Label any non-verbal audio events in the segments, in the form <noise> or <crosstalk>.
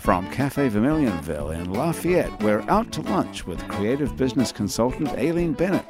From Cafe Vermilionville in Lafayette, we're out to lunch with creative business consultant Aileen Bennett.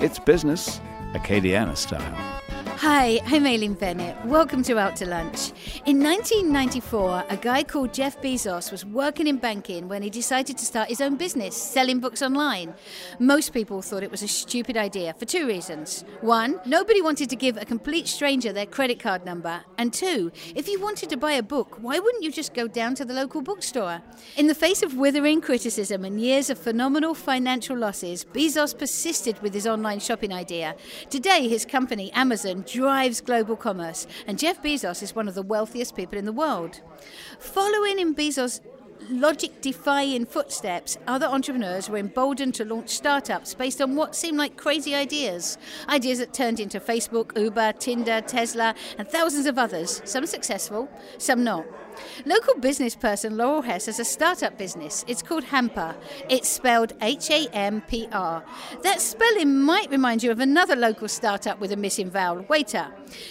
It's business, Acadiana style. Hi, I'm Aileen Bennett. Welcome to Out to Lunch. In 1994, a guy called Jeff Bezos was working in banking when he decided to start his own business, selling books online. Most people thought it was a stupid idea for two reasons. One, nobody wanted to give a complete stranger their credit card number. And two, if you wanted to buy a book, why wouldn't you just go down to the local bookstore? In the face of withering criticism and years of phenomenal financial losses, Bezos persisted with his online shopping idea. Today, his company, Amazon, drives global commerce, and Jeff Bezos is one of the wealthiest people in the world. Following in Bezos' logic defying footsteps, other entrepreneurs were emboldened to launch startups based on what seemed like crazy ideas. Ideas that turned into Facebook, Uber, Tinder, Tesla, and thousands of others, some successful, some not. Local business person Laurel Hess has a startup business. It's called Hampr. It's spelled H A M P R. That spelling might remind you of another local startup with a missing vowel, Waitr.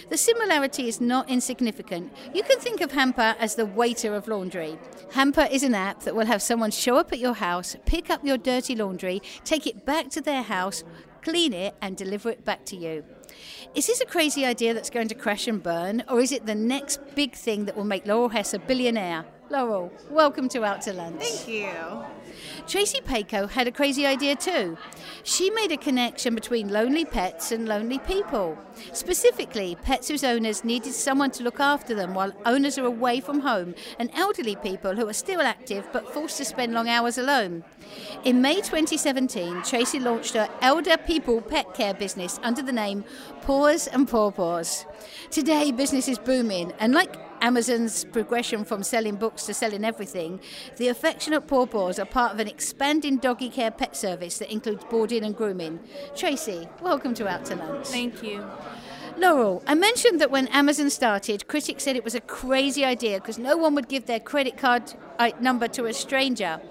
The similarity is not insignificant. You can think of Hampr as the Waitr of laundry. Hampr is an app that will have someone show up at your house, pick up your dirty laundry, take it back to their house, clean it, and deliver it back to you. Is this a crazy idea that's going to crash and burn, or is it the next big thing that will make Laurel Hess a billionaire? Laurel, welcome to Out to Lunch. Thank you. Tracy Payco had a crazy idea too. She made a connection between lonely pets and lonely people. Specifically, pets whose owners needed someone to look after them while owners are away from home, and elderly people who are still active but forced to spend long hours alone. In May 2017, Tracy launched her elder people pet care business under the name Paws and Pawpaws. Today, business is booming, and like Amazon's progression from selling books to selling everything, the affectionate pawpaws are part of an expanding doggy care pet service that includes boarding and grooming. Tracy, welcome to Out to Lunch. Thank you. Laurel, I mentioned that when Amazon started, critics said it was a crazy idea because no one would give their credit card uh, number to a stranger.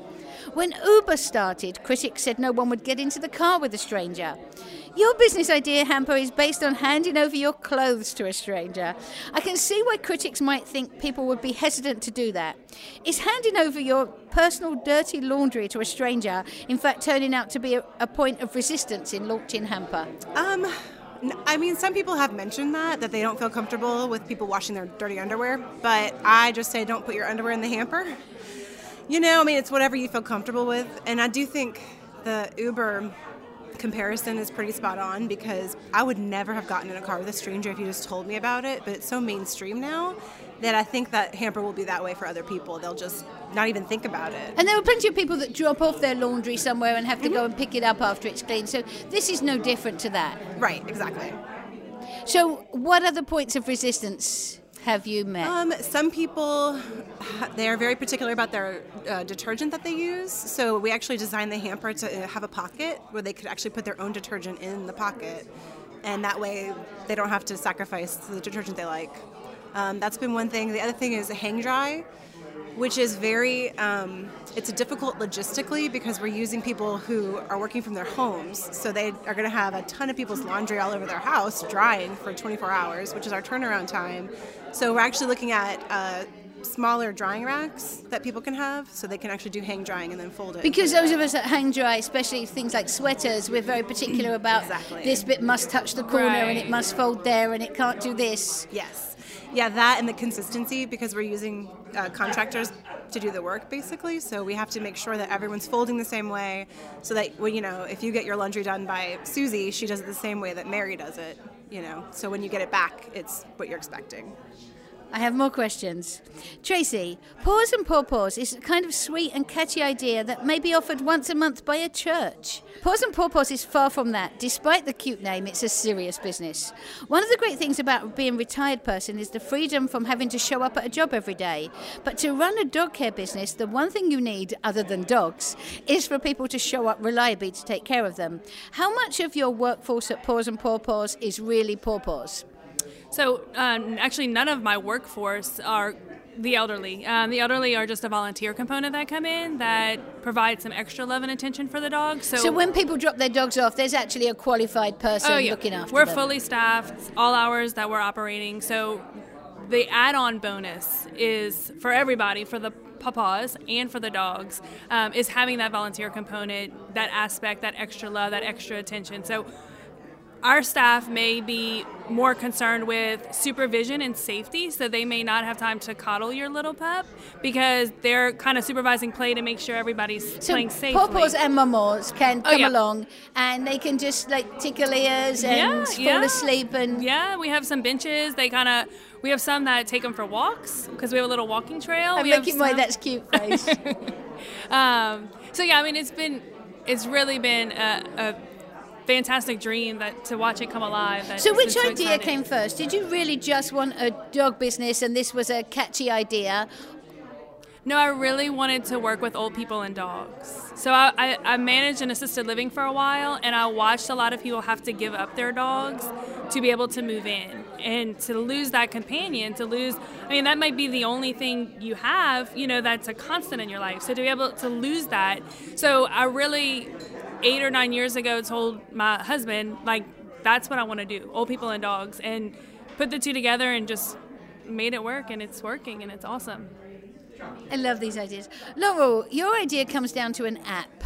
When Uber started, critics said no one would get into the car with a stranger. Your business idea, Hampr, is based on handing over your clothes to a stranger. I can see why critics might think people would be hesitant to do that. Is handing over your personal dirty laundry to a stranger, in fact, turning out to be a, a point of resistance in launching Hampr? Um, I mean, some people have mentioned that, that they don't feel comfortable with people washing their dirty underwear, but I just say don't put your underwear in the hamper. You know, I mean, it's whatever you feel comfortable with. And I do think the Uber comparison is pretty spot on because I would never have gotten in a car with a stranger if you just told me about it, but it's so mainstream now that I think that Hampr will be that way for other people. They'll just not even think about it. And there are plenty of people that drop off their laundry somewhere and have to go and pick it up after it's clean. So this is no different to that. Right, exactly. So, what other points of resistance have you met? Um, some people, they are very particular about their uh, detergent that they use. So we actually designed the hamper to have a pocket where they could actually put their own detergent in the pocket, and that way they don't have to sacrifice the detergent they like. Um, that's been one thing. The other thing is hang dry, which is very um, it's difficult logistically because we're using people who are working from their homes so they are going to have a ton of people's laundry all over their house drying for 24 hours which is our turnaround time so we're actually looking at uh, smaller drying racks that people can have so they can actually do hang drying and then fold it. Because those of us that hang dry, especially things like sweaters, we're very particular about exactly. this bit must touch the corner right. and it must fold there and it can't do this. Yes. Yeah, that and the consistency because we're using uh, contractors to do the work basically. So we have to make sure that everyone's folding the same way so that, well, you know, if you get your laundry done by Susie, she does it the same way that Mary does it, you know. So when you get it back, it's what you're expecting. I have more questions. Tracy, Paws and Pawpaws is a kind of sweet and catchy idea that may be offered once a month by a church. Paws and Pawpaws is far from that. Despite the cute name, it's a serious business. One of the great things about being a retired person is the freedom from having to show up at a job every day. But to run a dog care business, the one thing you need, other than dogs, is for people to show up reliably to take care of them. How much of your workforce at Paws and Pawpaws is really Pawpaws? So, um, actually, none of my workforce are the elderly. Um, the elderly are just a volunteer component that come in that provide some extra love and attention for the dogs. So, So when people drop their dogs off, there's actually a qualified person oh, yeah. looking after we're them. fully staffed, all hours that we're operating. So the add-on bonus is for everybody, for the papas and for the dogs, um, is having that volunteer component, that aspect, that extra love, that extra attention. So our staff may be more concerned with supervision and safety, so they may not have time to coddle your little pup because they're kind of supervising play to make sure everybody's so playing safely. Pawpaws and mamas can Oh, come yeah. along and they can just like tickle ears and Yeah, fall yeah. asleep and Yeah, we have some benches. They kind of we have some that take them for walks because we have a little walking trail. I'm we have making my that's cute face. <laughs> Um, so yeah, I mean it's been it's really been a, a fantastic dream that to watch it come alive. so which so idea exciting. came first? Did you really just want a dog business and this was a catchy idea? No, I really wanted to work with old people and dogs. So I, I, I managed an assisted living for a while, and I watched a lot of people have to give up their dogs to be able to move in. And to lose that companion, to lose, I mean, that might be the only thing you have, you know, that's a constant in your life. So to be able to lose that. So I really, eight or nine years ago, told my husband, like, that's what I want to do old people and dogs. And put the two together and just made it work, and it's working, and it's awesome. I love these ideas. Laurel, your idea comes down to an app.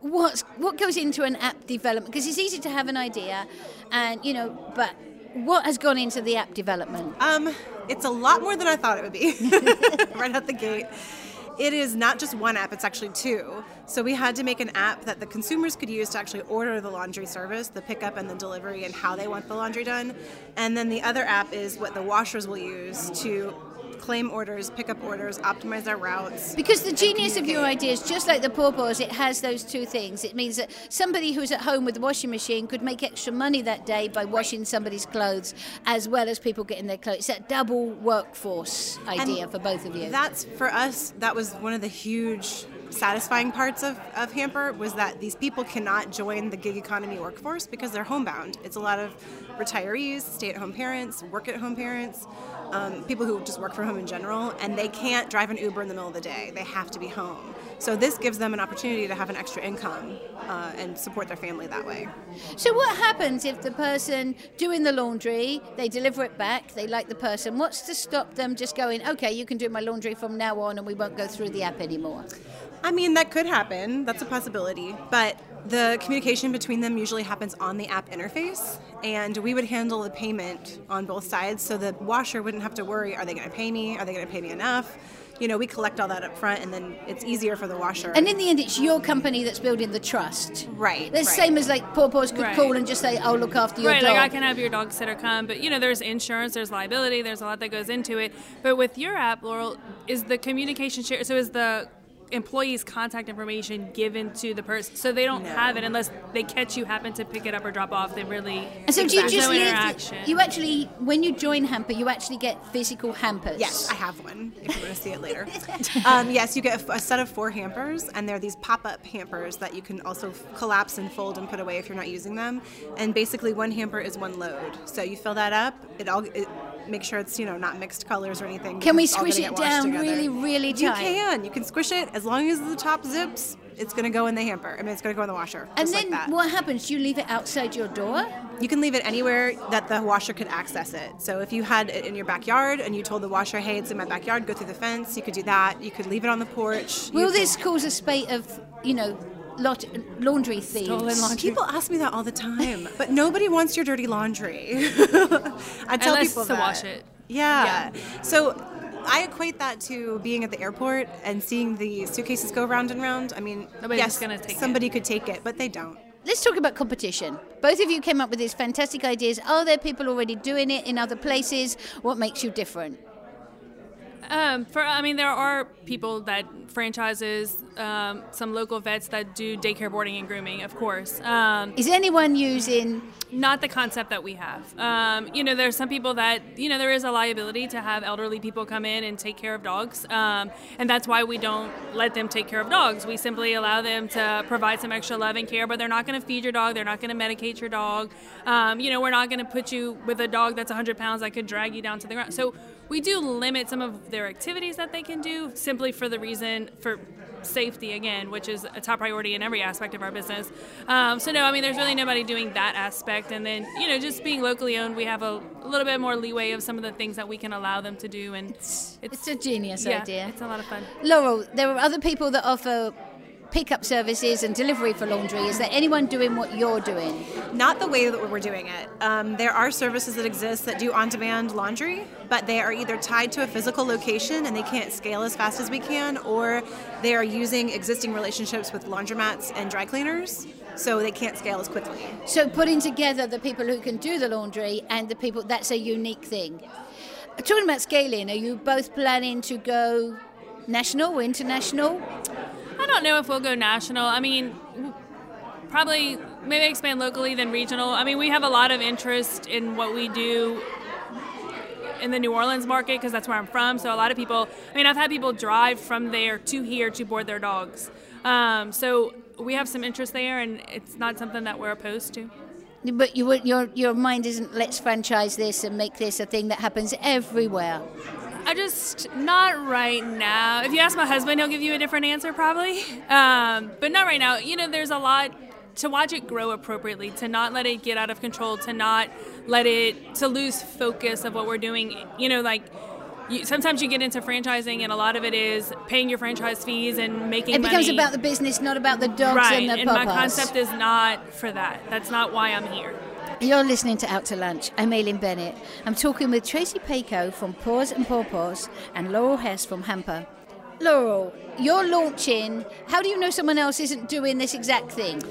What's, what goes into an app development? Because it's easy to have an idea, and you know, but what has gone into the app development? Um, it's a lot more than I thought it would be <laughs> right out the gate. It is not just one app, it's actually two. So we had to make an app that the consumers could use to actually order the laundry service, the pickup and the delivery, and how they want the laundry done. And then the other app is what the washers will use to claim orders, pick up orders, optimize their routes. Because the genius of your idea is just like the pawpaws, it has those two things. It means that somebody who's at home with a washing machine could make extra money that day by washing somebody's clothes, as well as people getting their clothes. It's that double workforce idea And for both of you. That's for us. That was one of the huge satisfying parts of, of Hampr was that these people cannot join the gig economy workforce because they're homebound. It's a lot of retirees, stay-at-home parents, work-at-home parents, um, people who just work from home in general, and they can't drive an Uber in the middle of the day. They have to be home. So this gives them an opportunity to have an extra income uh, and support their family that way. So what happens if the person doing the laundry, they deliver it back, they like the person, what's to stop them just going, okay, you can do my laundry from now on and we won't go through the app anymore? I mean, that could happen. That's a possibility. But the communication between them usually happens on the app interface, and we would handle the payment on both sides so the washer wouldn't have to worry are they going to pay me? Are they going to pay me enough? You know, we collect all that up front, and then it's easier for the washer. And in the end, it's your company that's building the trust. Right, The right. same as like Pawpaws could Right. call and just say, I'll look after your right, dog. Right, like I can have your dog sitter come, but you know, there's insurance, there's liability, there's a lot that goes into it. But with your app, Laurel, is the communication share? So is the employee's contact information given to the person, so they don't No. have it unless they catch you happen to pick it up or drop off. They really and so do you just no leave, interaction. you actually, when you join Hampr, you actually get physical hampers. Yes, I have one. If you want to see it later. <laughs> um, yes, you get a, a set of four hampers, and they're these pop-up hampers that you can also f- collapse and fold and put away if you're not using them. And basically, one hamper is one load. So you fill that up. It all. It, Make sure it's you know not mixed colors or anything. Can we because it's all squish it down together. really, really tight? You can. You can squish it as long as the top zips. It's going to go in the hamper. I mean, it's going to go in the washer. And then like what happens? Do you leave it outside your door? You can leave it anywhere that the washer could access it. So if you had it in your backyard and you told the washer, hey, it's in my backyard, go through the fence, you could do that. You could leave it on the porch. Will this could- cause a spate of, you know, lot, laundry thieves? Stolen laundry. People ask me that all the time, <laughs> but nobody wants your dirty laundry. <laughs> I tell Unless people to that. wash it. Yeah. So I equate that to being at the airport and seeing the suitcases go round and round. I mean, Nobody's yes, gonna take it. somebody could take it, but they don't. Let's talk about competition. Both of you came up with these fantastic ideas. Are there people already doing it in other places? What makes you different? Um, for I mean, there are people that franchises, um, some local vets that do daycare boarding and grooming, of course. Um, Is anyone using not the concept that we have. Um, you know, there are some people that you know there is a liability to have elderly people come in and take care of dogs, um, and that's why we don't let them take care of dogs. We simply allow them to provide some extra love and care, but they're not going to feed your dog. They're not going to medicate your dog. Um, you know, we're not going to put you with a dog that's 100 pounds that could drag you down to the ground. So we do limit some of their activities that they can do simply for the reason for safety again, which is a top priority in every aspect of our business. Um, so no, I mean, there's really nobody doing that aspect. And then you know, just being locally owned, we have a, little bit more leeway of some of the things that we can allow them to do. And it's It's a genius yeah, idea. It's a lot of fun. Laurel, there are other people that offer pickup services and delivery for laundry. Is there anyone doing what you're doing? Not the way that we're doing it. Um, there are services that exist that do on demand laundry, but they are either tied to a physical location and they can't scale as fast as we can, or they are using existing relationships with laundromats and dry cleaners, so they can't scale as quickly. So putting together the people who can do the laundry and the people that's a unique thing. Talking about scaling, are you both planning to go national or international? I don't know if we'll go national. I mean, probably maybe expand locally then regional. I mean, we have a lot of interest in what we do in the New Orleans market because that's where I'm from. So a lot of people, I mean, I've had people drive from there to here to board their dogs. Um, so we have some interest there, and it's not something that we're opposed to. But you, your your mind isn't let's franchise this and make this a thing that happens everywhere. I just not right now. If you ask my husband, he'll give you a different answer probably. Um, but not right now. You know, there's a lot to watch it grow appropriately, to not let it get out of control, to not let it to lose focus of what we're doing. You know, like. You, sometimes you get into franchising, and a lot of it is paying your franchise fees and making It becomes money. about the business, not about the dogs right, and the Right, and my concept is not for that. That's not why I'm here. You're listening to Out to Lunch. I'm Aileen Bennett. I'm talking with Tracy Paco from Paws and Pawpaws and Laurel Hess from Hampr. Laurel, you're launching. How do you know someone else isn't doing this exact thing?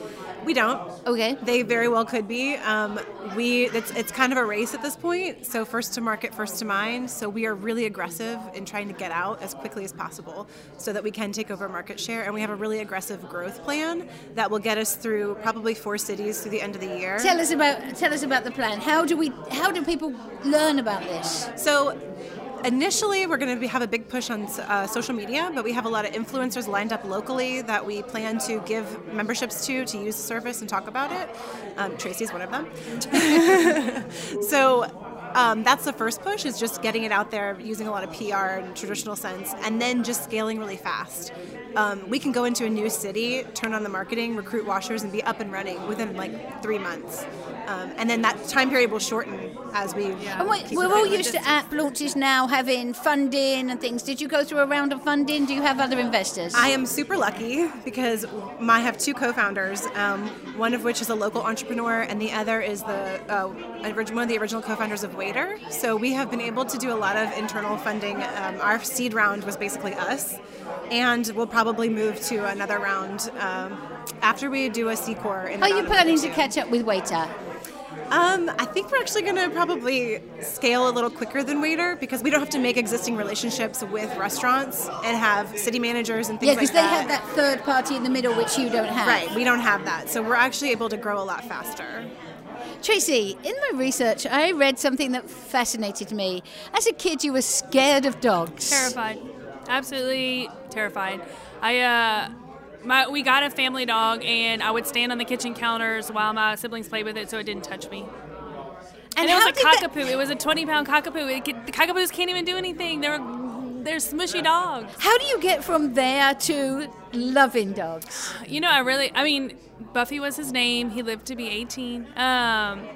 We don't. Okay. They very well could be. Um, we it's, it's kind of a race at this point. So first to market, first to mind. So we are really aggressive in trying to get out as quickly as possible, so that we can take over market share. And we have a really aggressive growth plan that will get us through probably four cities through the end of the year. Tell us about tell us about the plan. How do we how do people learn about this? So initially we're going to have a big push on uh, social media but we have a lot of influencers lined up locally that we plan to give memberships to to use the service and talk about it. Um, tracy's one of them. <laughs> So um, that's the first push is just getting it out there using a lot of pr and traditional sense and then just scaling really fast um, we can go into a new city turn on the marketing recruit washers and be up and running within like three months um, and then that time period will shorten as we And wait, keep we're moving all used to app launches now having funding and things. Did you go through a round of funding? Do you have other investors? I am super lucky because I have two co-founders, um, one of which is a local entrepreneur, and the other is the uh, one of the original co-founders of So we have been able to do a lot of internal funding. Um, our seed round was basically us, and we'll probably move to another round um, after we do a C core. In Are you planning to catch up with Waitr? Um, I think we're actually going to probably scale a little quicker than Waitr because we don't have to make existing relationships with restaurants and have city managers and things like that. Yeah, like because that. they have that third party in the middle, which you don't have. Right, we don't have that. So we're actually able to grow a lot faster. Tracy, in my research, I read something that fascinated me. As a kid, you were scared of dogs. Terrified, absolutely terrified. I uh, my we got a family dog, and I would stand on the kitchen counters while my siblings played with it, so it didn't touch me. And, it was a did that- cockapoo. It was a 20 pound cockapoo. It could, the cockapoos can't even do anything. They're they're smushy dogs. How do you get from there to loving dogs? You know, I really, I mean, Buffy was his name. He lived to be 18. Um,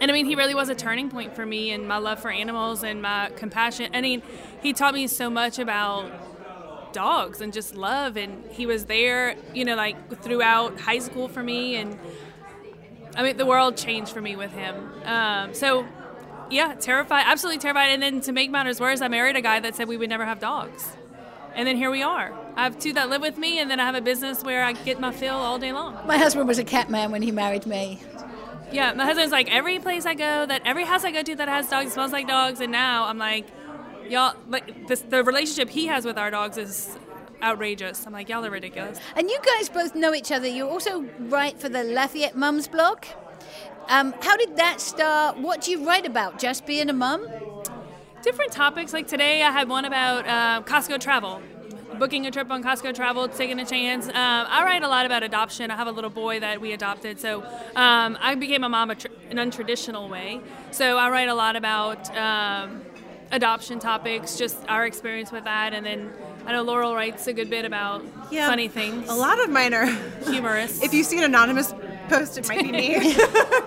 and I mean, he really was a turning point for me and my love for animals and my compassion. I mean, he taught me so much about dogs and just love. And he was there, you know, like throughout high school for me. And I mean, the world changed for me with him. Um, so, yeah, terrified, absolutely terrified. And then to make matters worse, I married a guy that said we would never have dogs. And then here we are. I have two that live with me, and then I have a business where I get my fill all day long. My husband was a cat man when he married me. Yeah, my husband's like, every place I go, that every house I go to that has dogs smells like dogs. And now I'm like, y'all like this, the relationship he has with our dogs is outrageous. I'm like, y'all are ridiculous. And you guys both know each other. You also write for the Lafayette Mums blog. Um, how did that start? What do you write about? Just being a mum? Different topics. Like today, I had one about uh, Costco travel. Booking a trip on Costco travel, taking a chance. Um, I write a lot about adoption. I have a little boy that we adopted, so um, I became a mom a tr- an untraditional way. So I write a lot about um, adoption topics, just our experience with that, and then I know Laurel writes a good bit about Yeah, funny things, A lot of mine are humorous. <laughs> If you see an anonymous post, it might be me <laughs> <laughs>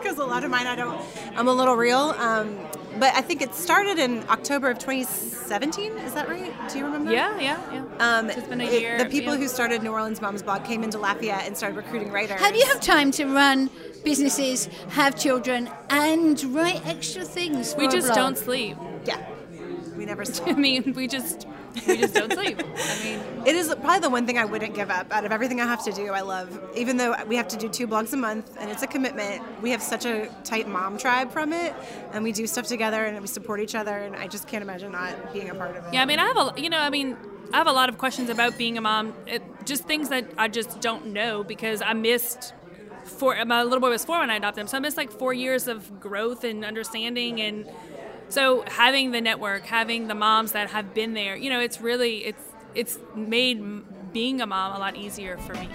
because a lot of mine I don't. I'm a little real. Um, but I think it started in October of 2017. Is that right? Do you remember? yeah, yeah, yeah. Um, it's been a it- year. the people yeah. who started New Orleans Moms Blog came into Lafayette and started recruiting writers. How do you have time to run businesses, have children, and write extra things? For we just don't sleep. Yeah, we never <laughs> sleep. I mean, we just we just don't sleep. I mean, It is probably the one thing I wouldn't give up out of everything I have to do. I love, even though we have to do two blogs a month and it's a commitment. We have such a tight mom tribe from it, and we do stuff together and we support each other. And I just can't imagine not being a part of it. yeah. I mean, I have a you know, I mean, I have a lot of questions about being a mom. It, just things that I just don't know because I missed. Four, my little boy was four when I adopted him, so I missed like four years of growth and understanding and so having the network, having the moms that have been there, you know, it's really it's it's made being a mom a lot easier for me.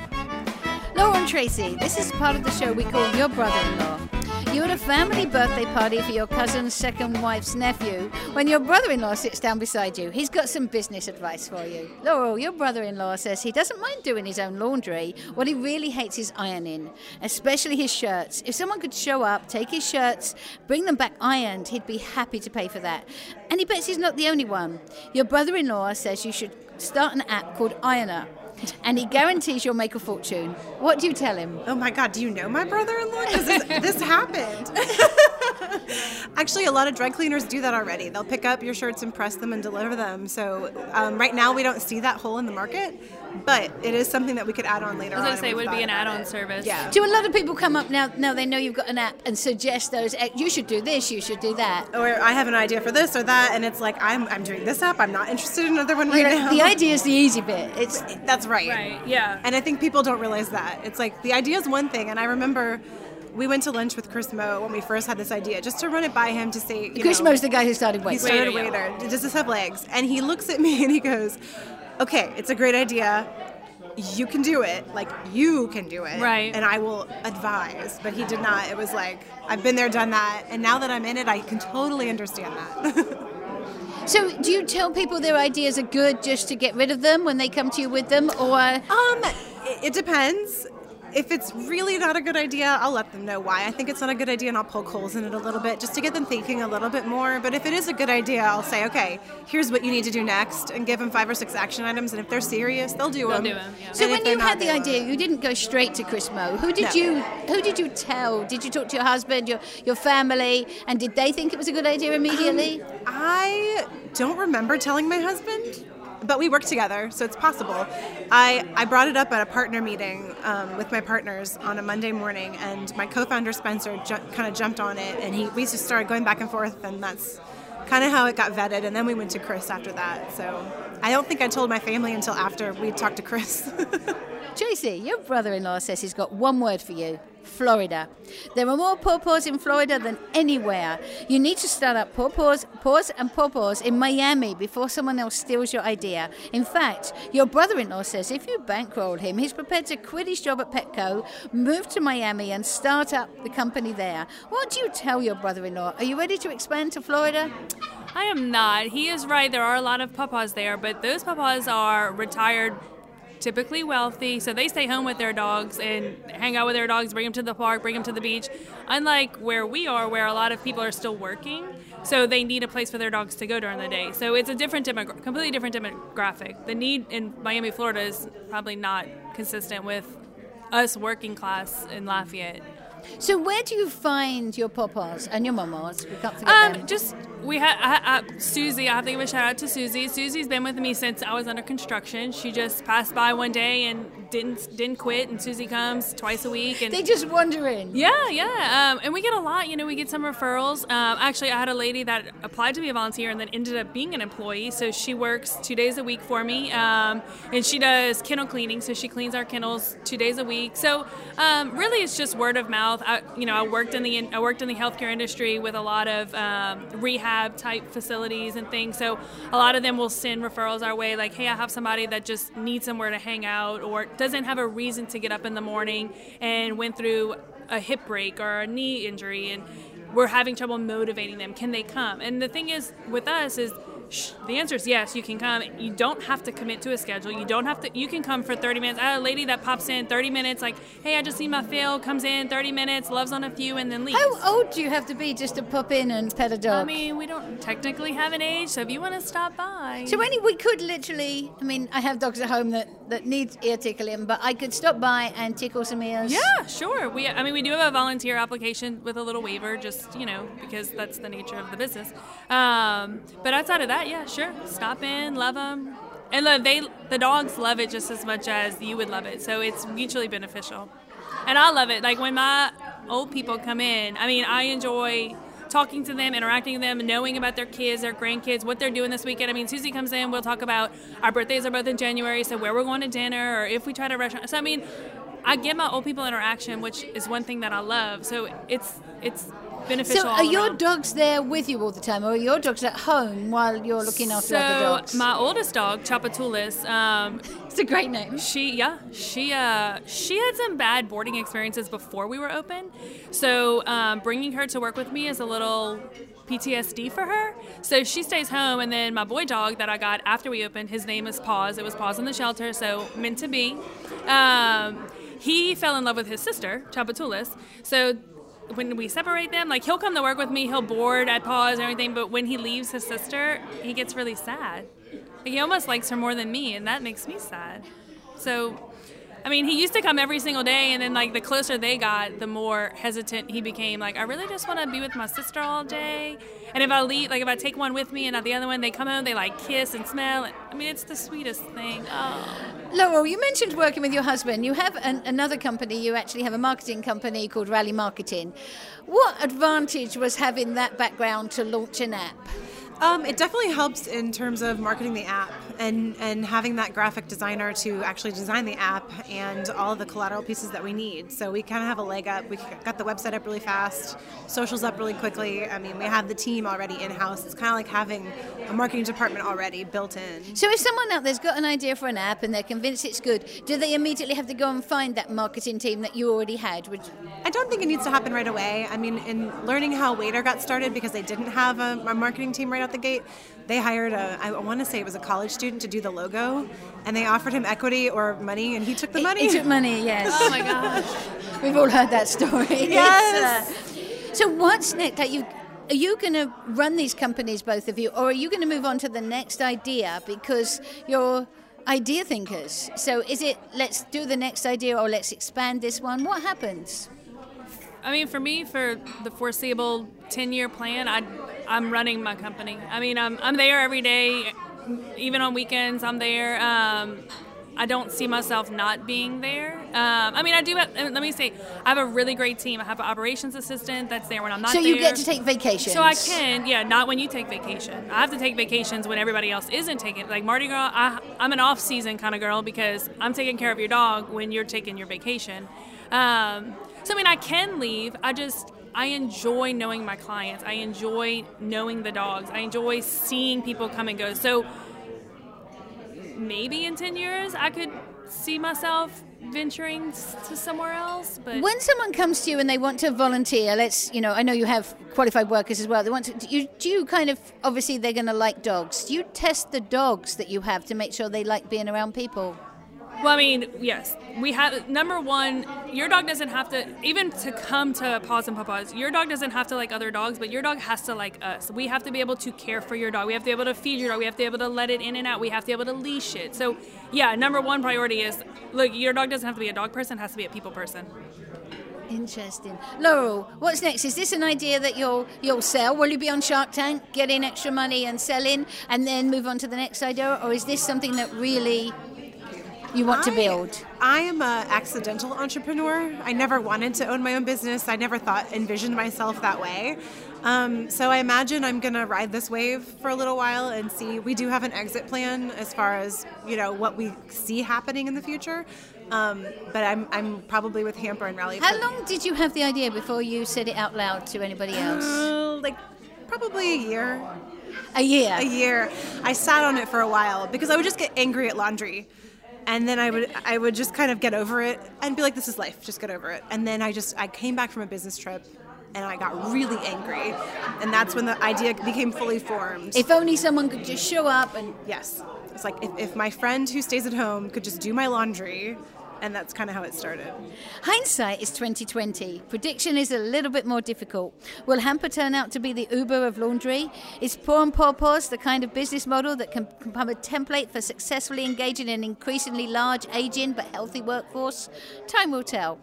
Laura and Tracy, this is part of the show we call Your Brother You're at a family birthday party for your cousin's second wife's nephew when your brother in law sits down beside you. He's got some business advice for you. Laurel, your brother in law says he doesn't mind doing his own laundry. What he really hates is ironing, especially his shirts. If someone could show up, take his shirts, bring them back ironed, he'd be happy to pay for that. And he bets he's not the only one. Your brother in law says you should start an app called Ironer. And he guarantees you'll make a fortune. What do you tell him? Oh my God, do you know my brother-in-law? This, this happened. <laughs> <laughs> Actually, a lot of dry cleaners do that already. They'll pick up your shirts and press them and deliver them. So um, right now we don't see that hole in the market, but it is something that we could add on later I was gonna say it would be an add-on it. service. Yeah. Do a lot of people come up now? Now they know you've got an app and suggest those. You should do this. You should do that. Or I have an idea for this or that, and it's like I'm, I'm doing this app. I'm not interested in another one right You know, now. the idea is the easy bit. It's That's right. Right. Yeah. And I think people don't realize that. It's like the idea is one thing, and I remember we went to lunch with Chris Meaux when we first had this idea, just to run it by him to say, you Chris know, Meaux's the guy who started Waitr. he Waitr. started Waitr, Waitr. yeah. Does this have legs? And he looks at me <laughs> and he goes, "Okay, it's a great idea. You can do it. Like you can do it. Right. And I will advise." But he did not. It was like I've been there, done that, and now that I'm in it, I can totally understand that. <laughs> So, do you tell people their ideas are good just to get rid of them when they come to you with them, or Um, it, it depends. If it's really not a good idea, I'll let them know why. I think it's not a good idea, and I'll poke holes in it a little bit just to get them thinking a little bit more. But if it is a good idea, I'll say, okay, here's what you need to do next, and give them five or six action items. And if they're serious, they'll do They'll them. do 'em, yeah. so And when you not, had the they won't. idea, you didn't go straight to Chris Meaux. Who did No. you Who did you tell? Did you talk to your husband, your your family, and did they think it was a good idea immediately? Um, I don't remember telling my husband, but we work together, so it's possible. I, I brought it up at a partner meeting um, with my partners on a Monday morning, and my co-founder Spencer ju- kind of jumped on it, and he we just started going back and forth, and that's kind of how it got vetted. And then we went to Chris after that. So I don't think I told my family until after we talked to Chris. <laughs> Tracy, your brother-in-law says he's got one word for you. Florida. There are more pawpaws in Florida than anywhere. You need to start up pawpaws, paws and pawpaws in Miami before someone else steals your idea. In fact, your brother-in-law says if you bankroll him, he's prepared to quit his job at Petco, move to Miami, and start up the company there. What do you tell your brother-in-law? Are you ready to expand to Florida? I am not. He is right. There are a lot of papas there, but those papas are retired, typically wealthy, so they stay home with their dogs and hang out with their dogs, bring them to the park, bring them to the beach. Unlike where we are, where a lot of people are still working, so they need a place for their dogs to go during the day. So it's a different demogra- completely different demographic. The need in Miami, Florida is probably not consistent with us working class in Lafayette. So where do you find your papas and your mamas? We can't forget them. Um, just we had I, I, Susie. I have to give a shout out to Susie. Susie's been with me since I was under construction. She just passed by one day and didn't didn't quit. And Susie comes twice a week. And they just wondering. Yeah, yeah. Um, and we get a lot. You know, we get some referrals. Um, actually, I had a lady that applied to be a volunteer and then ended up being an employee. So she works two days a week for me, um, and she does kennel cleaning. So she cleans our kennels two days a week. So um, really, it's just word of mouth. I, you know, I worked in the I worked in the healthcare industry with a lot of um, rehab type facilities and things. So a lot of them will send referrals our way, like, hey, I have somebody that just needs somewhere to hang out or doesn't have a reason to get up in the morning and went through a hip break or a knee injury and we're having trouble motivating them. Can they come? And the thing is with us is the answer is yes, you can come. You don't have to commit to a schedule. You don't have to. You can come for 30 minutes. I had a lady that pops in 30 minutes, like, hey, I just need my fill. Comes in 30 minutes, loves on a few, and then leaves. How old do you have to be just to pop in and pet a dog? I mean, we don't technically have an age, so if you want to stop by. So any we could literally. I mean, I have dogs at home that that need ear tickling, but I could stop by and tickle some ears. Yeah, sure. We. I mean, we do have a volunteer application with a little waiver, just you know, because that's the nature of the business. Um, but outside of that that, yeah, sure. Stop in, love them, and look, they the dogs love it just as much as you would love it. So it's mutually beneficial, and I love it. Like when my old people come in, I mean, I enjoy talking to them, interacting with them, knowing about their kids, their grandkids, what they're doing this weekend. I mean, Susie comes in, we'll talk about our birthdays are both in January, so where we're going to dinner, or if we try to restaurant. So I mean, I get my old people interaction, which is one thing that I love. So it's it's beneficial. So, are your around. dogs there with you all the time, or are your dogs at home while you're looking after so, other dogs? So, my oldest dog, Chapatulis, um, <laughs> it's a great name. She, yeah, she, uh, she had some bad boarding experiences before we were open. So, um, bringing her to work with me is a little PTSD for her. So she stays home, and then my boy dog that I got after we opened, his name is Paws. It was Paws in the shelter, so meant to be. Um, he fell in love with his sister, Chapatulis. So when we separate them, like he'll come to work with me, he'll board at Paws and everything, but when he leaves his sister, he gets really sad. Like, he almost likes her more than me, and that makes me sad. So I mean, he used to come every single day, and then like the closer they got, the more hesitant he became. Like, I really just want to be with my sister all day. And if I leave, like if I take one with me and not the other one, they come home, they like kiss and smell. I mean, it's the sweetest thing. Oh. Laurel, you mentioned working with your husband. You have an, another company. You actually have a marketing company called Rally Marketing. What advantage was having that background to launch an app? Um, it definitely helps in terms of marketing the app and, and having that graphic designer to actually design the app and all of the collateral pieces that we need. So we kind of have a leg up. We got the website up really fast, socials up really quickly. I mean, we have the team already in house. It's kind of like having a marketing department already built in. So if someone out there's got an idea for an app and they're convinced it's good, do they immediately have to go and find that marketing team that you already had? Which I don't think it needs to happen right away. I mean, in learning how Waitr got started because they didn't have a, a marketing team right out the gate, they hired a, I want to say it was a college student to do the logo, and they offered him equity or money, and he took the money. He, he took money, yes. oh my gosh. <laughs> We've all heard that story. Yes. Uh, so what's next? Are you, are you going to run these companies, both of you, or are you going to move on to the next idea because you're idea thinkers? So is it let's do the next idea or let's expand this one? What happens? I mean, for me, for the foreseeable 10 year plan, I, I'm running my company. I mean, I'm, I'm there every day, even on weekends, I'm there. Um, I don't see myself not being there. Um, I mean, I do. Have, let me say, I have a really great team. I have an operations assistant that's there when I'm not so there. you get to take vacations. So I can, yeah, not when you take vacation. I have to take vacations when everybody else isn't taking. Like Mardi Gras, I, I'm an off-season kind of girl because I'm taking care of your dog when you're taking your vacation. Um, so I mean, I can leave. I just I enjoy knowing my clients. I enjoy knowing the dogs. I enjoy seeing people come and go. So maybe in 10 years I could see myself venturing to somewhere else but when someone comes to you and they want to volunteer let's you know i know you have qualified workers as well they want to do you, do you kind of obviously they're going to like dogs do you test the dogs that you have to make sure they like being around people well, I mean, yes, we have number one. Your dog doesn't have to even to come to Paws and Papaws. Your dog doesn't have to like other dogs, but your dog has to like us. We have to be able to care for your dog. We have to be able to feed your dog. We have to be able to let it in and out. We have to be able to leash it. So, yeah, number one priority is look. Your dog doesn't have to be a dog person; it has to be a people person. Interesting. Laurel, what's next? Is this an idea that you'll you'll sell? Will you be on Shark Tank, get in extra money and selling, and then move on to the next idea, or is this something that really you want to build? I am an accidental entrepreneur. I never wanted to own my own business. I never thought envisioned myself that way. Um, so I imagine I'm gonna ride this wave for a little while and see. We do have an exit plan as far as you know what we see happening in the future. Um, but I'm I'm probably with Hampr and Rally. How long did you have the idea before you said it out loud to anybody else? Uh, like probably a year. A year. a year. I sat on it for a while because I would just get angry at laundry. And then I would I would just kind of get over it and be like, this is life, just get over it. And then I just I came back from a business trip and I got really angry. And that's when the idea became fully formed. If only someone could just show up and yes. It's like if, if my friend who stays at home could just do my laundry and that's kind of how it started. Hindsight is 2020. Prediction is a little bit more difficult. Will Hampr turn out to be the Uber of laundry? Is Paw and Pawpaws the kind of business model that can become a template for successfully engaging an increasingly large, aging but healthy workforce? Time will tell.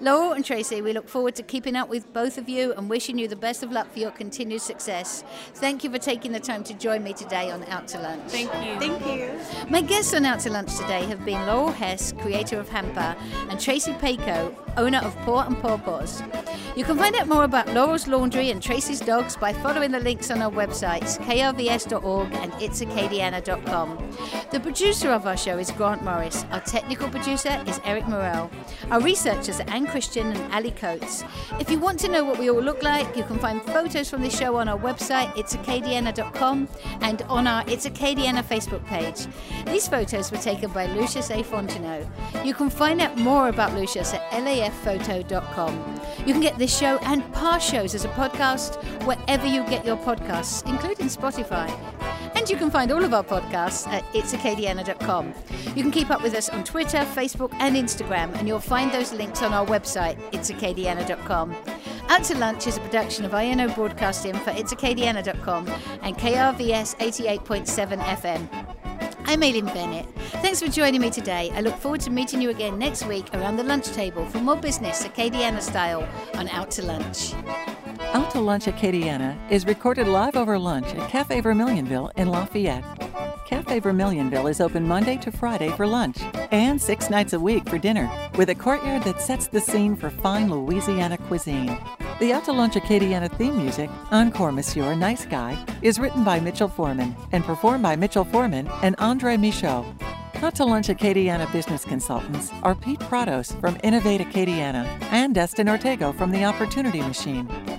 Laurel and Tracy, we look forward to keeping up with both of you and wishing you the best of luck for your continued success. Thank you for taking the time to join me today on Out to Lunch. Thank you. Thank you. My guests on Out to Lunch today have been Laurel Hess, creator of Hampr, and Tracy Paco, owner of Paw and Pawpaws. You can find out more about Laurel's laundry and Tracy's dogs by following the links on our websites, krvs.org and itsacadiana.com. The producer of our show is Grant Morris. Our technical producer is Eric Morel. Our researchers are Anne Christian and Ali Coates. If you want to know what we all look like, you can find photos from the show on our website, itsacadiana.com, and on our It's Acadiana Facebook page. These photos were taken by Lucius A. Fontenot. You can find out more about Lucius at lafphoto.com. You can get this show and past shows as a podcast wherever you get your podcasts, including Spotify. And you can find all of our podcasts at itsacadiana.com. You can keep up with us on Twitter, Facebook, and Instagram, and you'll find those links on our website, itsacadiana.com. Out to Lunch is a production of INO Broadcasting for itsacadiana.com and KRVS 88.7 FM. I'm Aileen Bennett. Thanks for joining me today. I look forward to meeting you again next week around the lunch table for more business Acadiana style on Out to Lunch. Out to Lunch at Acadiana is recorded live over lunch at Cafe Vermilionville in Lafayette. Cafe Vermilionville is open Monday to Friday for lunch and six nights a week for dinner, with a courtyard that sets the scene for fine Louisiana cuisine. The Lunch Acadiana theme music, Encore Monsieur Nice Guy, is written by Mitchell Foreman and performed by Mitchell Foreman and Andre Michaud. Out to Lunch Acadiana business consultants are Pete Prados from Innovate Acadiana and Destin Ortego from The Opportunity Machine.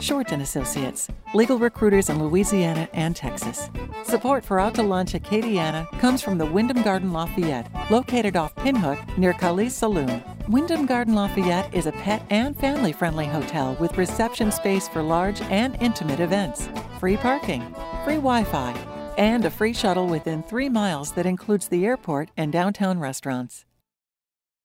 Shorten Associates, legal recruiters in Louisiana and Texas. Support for Out to Lunch Acadiana comes from the Wyndham Garden Lafayette, located off Pinhook near Kali's Saloon. Wyndham Garden Lafayette is a pet and family friendly hotel with reception space for large and intimate events, free parking, free Wi Fi, and a free shuttle within three miles that includes the airport and downtown restaurants.